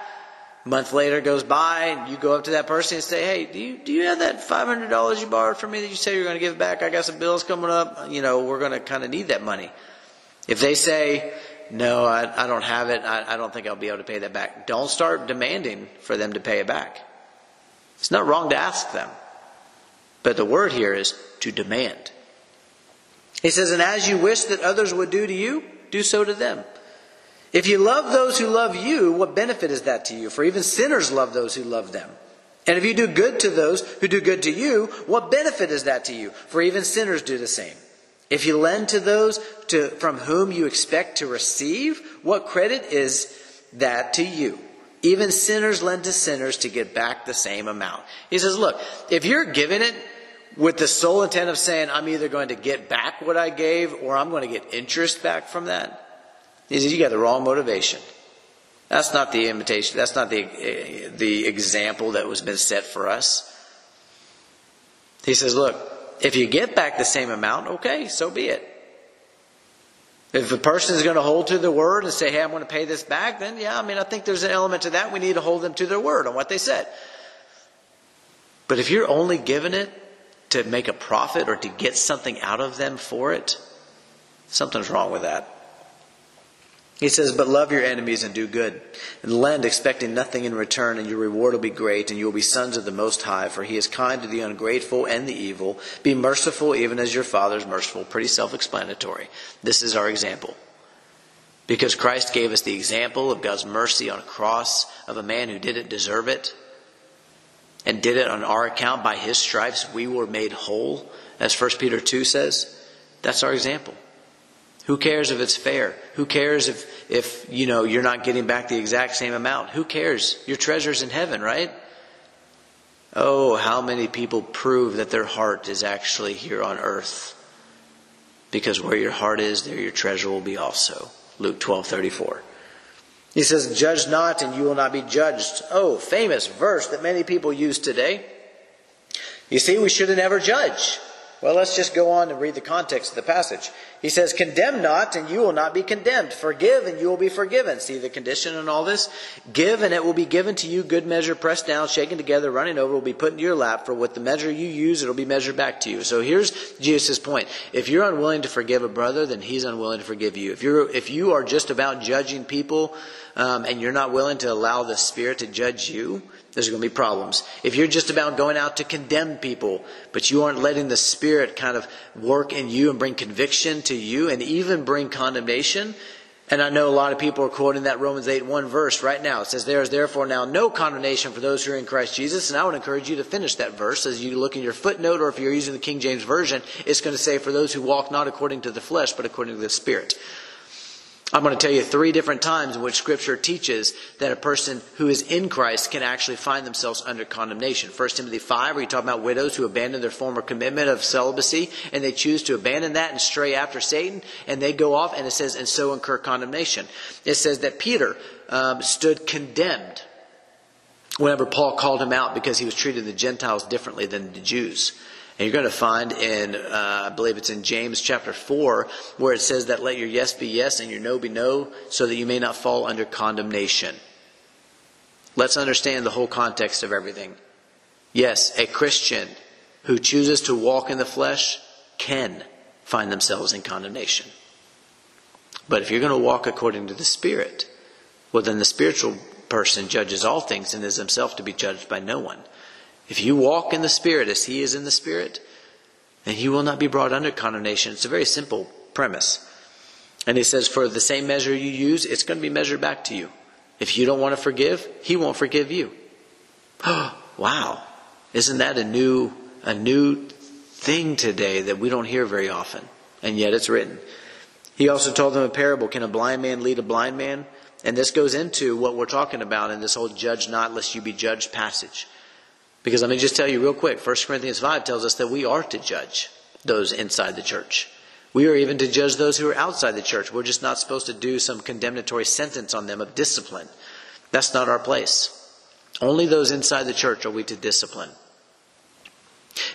Month later goes by, and you go up to that person and say, "Hey, do you do you have that five hundred dollars you borrowed from me that you say you're going to give back? I got some bills coming up. You know, we're going to kind of need that money." If they say, "No, I, I don't have it. I, I don't think I'll be able to pay that back," don't start demanding for them to pay it back. It's not wrong to ask them, but the word here is to demand. He says, "And as you wish that others would do to you, do so to them." If you love those who love you, what benefit is that to you? For even sinners love those who love them. And if you do good to those who do good to you, what benefit is that to you? For even sinners do the same. If you lend to those to, from whom you expect to receive, what credit is that to you? Even sinners lend to sinners to get back the same amount. He says, look, if you're giving it with the sole intent of saying, I'm either going to get back what I gave or I'm going to get interest back from that, he says, You got the wrong motivation. That's not the imitation, That's not the, eh, the example that was been set for us. He says, Look, if you get back the same amount, okay, so be it. If a person is going to hold to the word and say, hey, I'm going to pay this back, then yeah, I mean, I think there's an element to that. We need to hold them to their word on what they said. But if you're only giving it to make a profit or to get something out of them for it, something's wrong with that. He says, But love your enemies and do good, and lend, expecting nothing in return, and your reward will be great, and you will be sons of the Most High, for he is kind to the ungrateful and the evil. Be merciful, even as your Father is merciful. Pretty self explanatory. This is our example. Because Christ gave us the example of God's mercy on a cross of a man who didn't deserve it. and did it on our account by his stripes, we were made whole, as 1 Peter 2 says. That's our example. Who cares if it's fair? Who cares if, if, you know, you're not getting back the exact same amount? Who cares? Your treasure's in heaven, right? Oh, how many people prove that their heart is actually here on earth? Because where your heart is, there your treasure will be also. Luke 12 34. He says, Judge not, and you will not be judged. Oh, famous verse that many people use today. You see, we should have never judge. Well, let's just go on and read the context of the passage. He says, Condemn not, and you will not be condemned. Forgive, and you will be forgiven. See the condition in all this? Give, and it will be given to you. Good measure, pressed down, shaken together, running over, will be put into your lap. For with the measure you use, it will be measured back to you. So here's Jesus' point. If you're unwilling to forgive a brother, then he's unwilling to forgive you. If you're, if you are just about judging people, um, and you're not willing to allow the Spirit to judge you, there's going to be problems. If you're just about going out to condemn people, but you aren't letting the Spirit kind of work in you and bring conviction to you and even bring condemnation, and I know a lot of people are quoting that Romans 8 1 verse right now. It says, There is therefore now no condemnation for those who are in Christ Jesus. And I would encourage you to finish that verse as you look in your footnote, or if you're using the King James Version, it's going to say, For those who walk not according to the flesh, but according to the Spirit. I'm going to tell you three different times in which Scripture teaches that a person who is in Christ can actually find themselves under condemnation. 1 Timothy 5, where you talk about widows who abandon their former commitment of celibacy, and they choose to abandon that and stray after Satan, and they go off, and it says, and so incur condemnation. It says that Peter um, stood condemned whenever Paul called him out because he was treating the Gentiles differently than the Jews. And you're going to find in, uh, I believe it's in James chapter 4, where it says that let your yes be yes and your no be no, so that you may not fall under condemnation. Let's understand the whole context of everything. Yes, a Christian who chooses to walk in the flesh can find themselves in condemnation. But if you're going to walk according to the Spirit, well, then the spiritual person judges all things and is himself to be judged by no one. If you walk in the Spirit as He is in the Spirit, then you will not be brought under condemnation. It's a very simple premise. And He says, for the same measure you use, it's going to be measured back to you. If you don't want to forgive, He won't forgive you. wow. Isn't that a new, a new thing today that we don't hear very often? And yet it's written. He also told them a parable. Can a blind man lead a blind man? And this goes into what we're talking about in this whole judge not lest you be judged passage. Because let me just tell you real quick 1 Corinthians 5 tells us that we are to judge those inside the church. We are even to judge those who are outside the church. We're just not supposed to do some condemnatory sentence on them of discipline. That's not our place. Only those inside the church are we to discipline.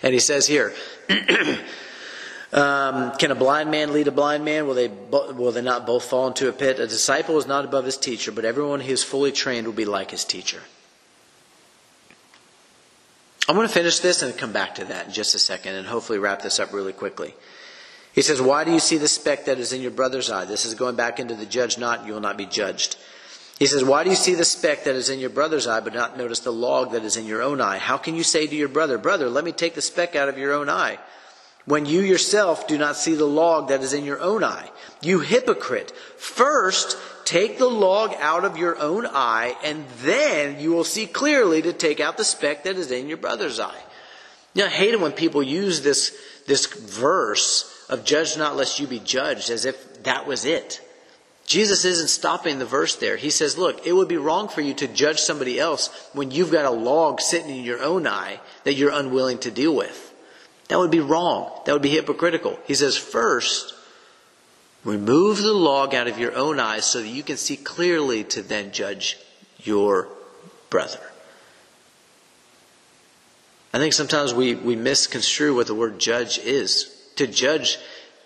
And he says here, um, can a blind man lead a blind man? Will they, will they not both fall into a pit? A disciple is not above his teacher, but everyone who is fully trained will be like his teacher. I'm going to finish this and come back to that in just a second and hopefully wrap this up really quickly. He says, Why do you see the speck that is in your brother's eye? This is going back into the judge not, you will not be judged. He says, Why do you see the speck that is in your brother's eye, but not notice the log that is in your own eye? How can you say to your brother, Brother, let me take the speck out of your own eye, when you yourself do not see the log that is in your own eye? You hypocrite! First, Take the log out of your own eye, and then you will see clearly to take out the speck that is in your brother's eye. Know, I hate it when people use this, this verse of judge not lest you be judged as if that was it. Jesus isn't stopping the verse there. He says, look, it would be wrong for you to judge somebody else when you've got a log sitting in your own eye that you're unwilling to deal with. That would be wrong. That would be hypocritical. He says, first, Remove the log out of your own eyes so that you can see clearly to then judge your brother. I think sometimes we, we misconstrue what the word judge is. To judge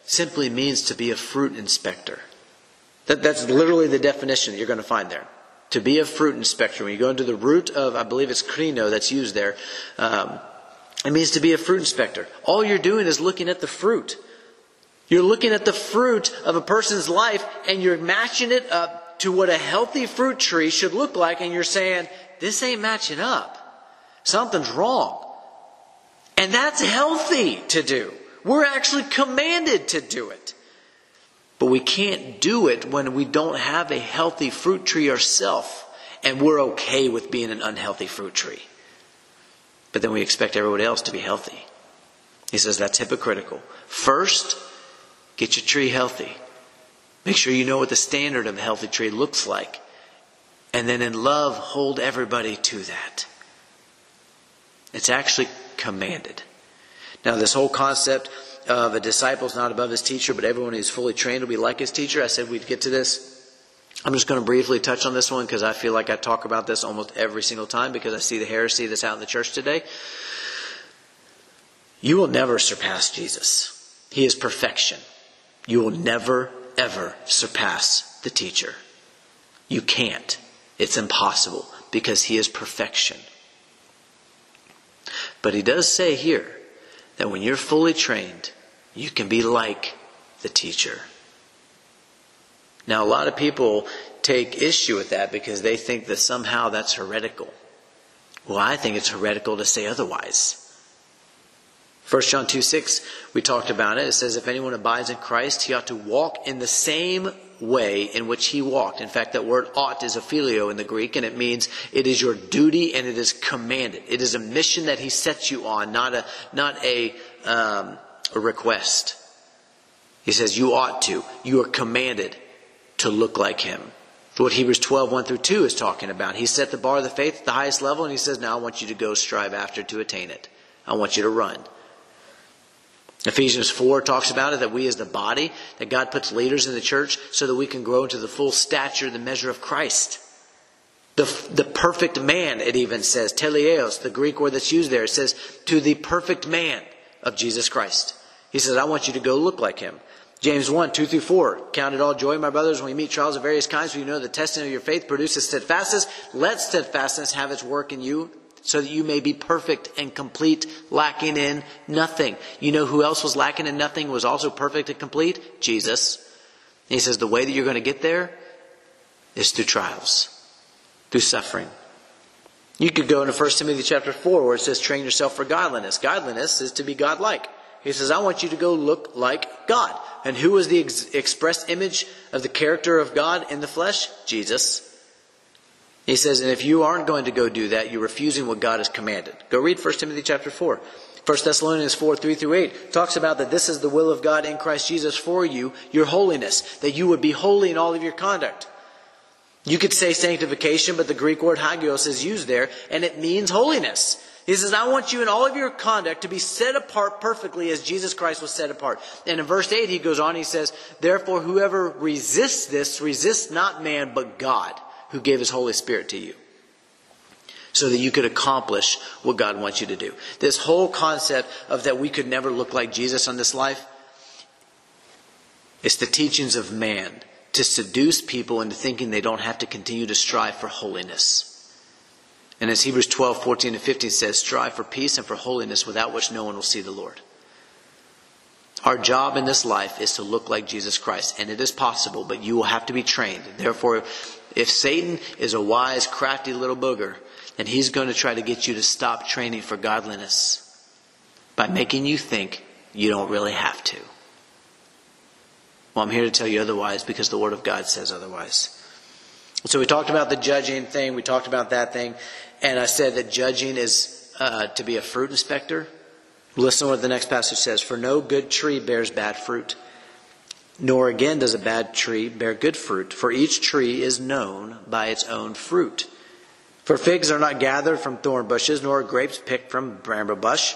simply means to be a fruit inspector. That, that's literally the definition that you're going to find there. To be a fruit inspector. When you go into the root of, I believe it's krino that's used there, um, it means to be a fruit inspector. All you're doing is looking at the fruit. You're looking at the fruit of a person's life and you're matching it up to what a healthy fruit tree should look like, and you're saying, This ain't matching up. Something's wrong. And that's healthy to do. We're actually commanded to do it. But we can't do it when we don't have a healthy fruit tree ourselves, and we're okay with being an unhealthy fruit tree. but then we expect everyone else to be healthy. He says that's hypocritical. First, get your tree healthy. Make sure you know what the standard of a healthy tree looks like. And then in love, hold everybody to that. It's actually commanded. Now, this whole concept of a disciple is not above his teacher, but everyone who's fully trained will be like his teacher. I said we'd get to this. I'm just going to briefly touch on this one because I feel like I talk about this almost every single time because I see the heresy that's out in the church today. You will never surpass Jesus. He is perfection. You will never, ever surpass the teacher. You can't. It's impossible because he is perfection. But he does say here that when you're fully trained, you can be like the teacher. Now, a lot of people take issue with that because they think that somehow that's heretical. Well, I think it's heretical to say otherwise. 1 John 2 6, we talked about it. It says, If anyone abides in Christ, he ought to walk in the same way in which he walked. In fact, that word ought is opheilo in the Greek, and it means it is your duty and it is commanded. It is a mission that he sets you on, not a, not a, um, a request. He says, You ought to. You are commanded to look like him. What Hebrews 12, 1 through 2 is talking about. He set the bar of the faith at the highest level, and he says, Now I want you to go strive after to attain it. I want you to run. Ephesians 4 talks about it that we as the body, that God puts leaders in the church so that we can grow into the full stature, the measure of Christ. The, the perfect man, it even says, teleos, the Greek word that's used there, it says, to the perfect man of Jesus Christ. He says, I want you to go look like him. James 1, 2 through 4. Count it all joy, my brothers, when we meet trials of various kinds, for you know the testing of your faith produces steadfastness. Let steadfastness have its work in you, so that you may be perfect and complete, lacking in nothing. You know who else was lacking in nothing, was also perfect and complete? Jesus. And he says the way that you're going to get there is through trials, through suffering. You could go into 1 Timothy chapter 4 where it says train yourself for godliness. Godliness is to be godlike. He says, I want you to go look like God. And who was the ex- expressed image of the character of God in the flesh? Jesus. He says, and if you aren't going to go do that, you're refusing what God has commanded. Go read 1 Timothy chapter 4. 1 Thessalonians 4, 3 through 8 talks about that this is the will of God in Christ Jesus for you, your holiness, that you would be holy in all of your conduct. You could say sanctification, but the Greek word hagios is used there, and it means holiness. He says, I want you in all of your conduct to be set apart perfectly as Jesus Christ was set apart. And in verse 8, he goes on, he says, Therefore, whoever resists this resists not man, but God who gave his Holy Spirit to you so that you could accomplish what God wants you to do. This whole concept of that we could never look like Jesus on this life, it's the teachings of man to seduce people into thinking they don't have to continue to strive for holiness. And as Hebrews 12, 14 and 15 says, strive for peace and for holiness without which no one will see the Lord. Our job in this life is to look like Jesus Christ, and it is possible, but you will have to be trained. Therefore, if Satan is a wise, crafty little booger, then he's going to try to get you to stop training for godliness by making you think you don't really have to. Well, I'm here to tell you otherwise because the Word of God says otherwise. So we talked about the judging thing, we talked about that thing, and I said that judging is uh, to be a fruit inspector. Listen to what the next passage says For no good tree bears bad fruit nor again does a bad tree bear good fruit, for each tree is known by its own fruit. For figs are not gathered from thorn bushes, nor grapes picked from bramble bush.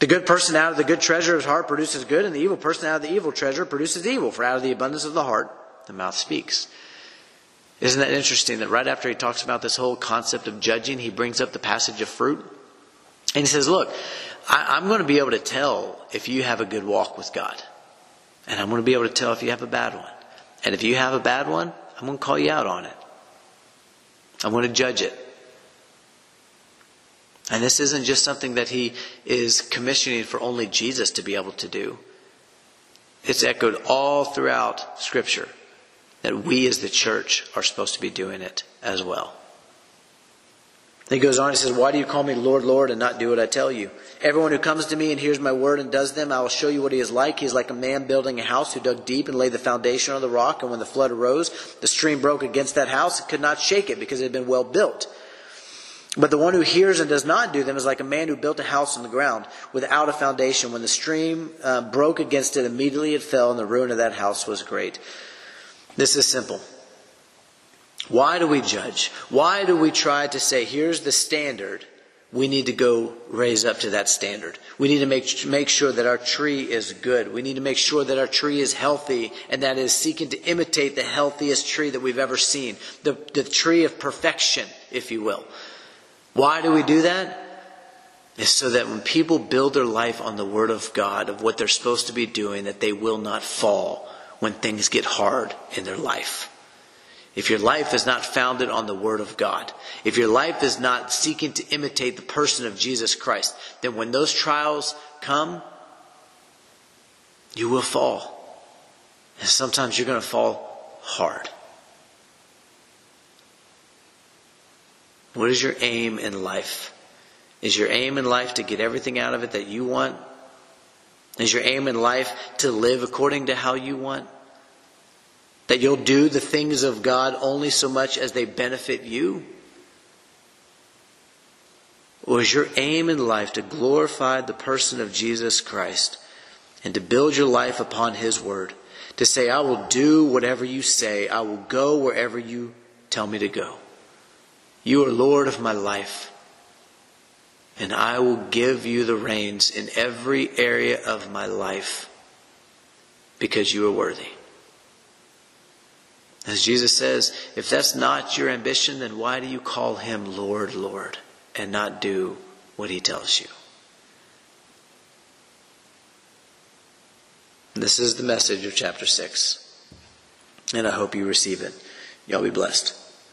The good person out of the good treasure of his heart produces good, and the evil person out of the evil treasure produces evil. For out of the abundance of the heart, the mouth speaks. Isn't that interesting that right after he talks about this whole concept of judging, he brings up the passage of fruit? And he says, Look, I, am going to be able to tell if you have a good walk with God. And I'm going to be able to tell if you have a bad one. And if you have a bad one, I'm going to call you out on it. I'm going to judge it. And this isn't just something that he is commissioning for only Jesus to be able to do. It's echoed all throughout Scripture that we as the church are supposed to be doing it as well. He goes on, he says, Why do you call me Lord, Lord, and not do what I tell you? Everyone who comes to me and hears my word and does them, I will show you what he is like. He is like a man building a house who dug deep and laid the foundation on the rock. And when the flood arose, the stream broke against that house and could not shake it because it had been well built. But the one who hears and does not do them is like a man who built a house on the ground without a foundation. When the stream uh, broke against it, immediately it fell, and the ruin of that house was great. This is simple. Why do we judge? Why do we try to say, here's the standard? We need to go raise up to that standard. We need to make, make sure that our tree is good. We need to make sure that our tree is healthy and that is seeking to imitate the healthiest tree that we've ever seen. The, the tree of perfection, if you will. Why do we do that? Is so that when people build their life on the Word of God, of what they're supposed to be doing, that they will not fall when things get hard in their life. If your life is not founded on the Word of God, if your life is not seeking to imitate the person of Jesus Christ, then when those trials come, you will fall. And sometimes you're going to fall hard. What is your aim in life? Is your aim in life to get everything out of it that you want? Is your aim in life to live according to how you want? That you'll do the things of God only so much as they benefit you? Or is your aim in life to glorify the person of Jesus Christ and to build your life upon His Word? To say, I will do whatever you say, I will go wherever you tell me to go. You are Lord of my life, and I will give you the reins in every area of my life because you are worthy. As Jesus says, if that's not your ambition, then why do you call him Lord, Lord, and not do what he tells you? This is the message of chapter 6, and I hope you receive it. Y'all be blessed.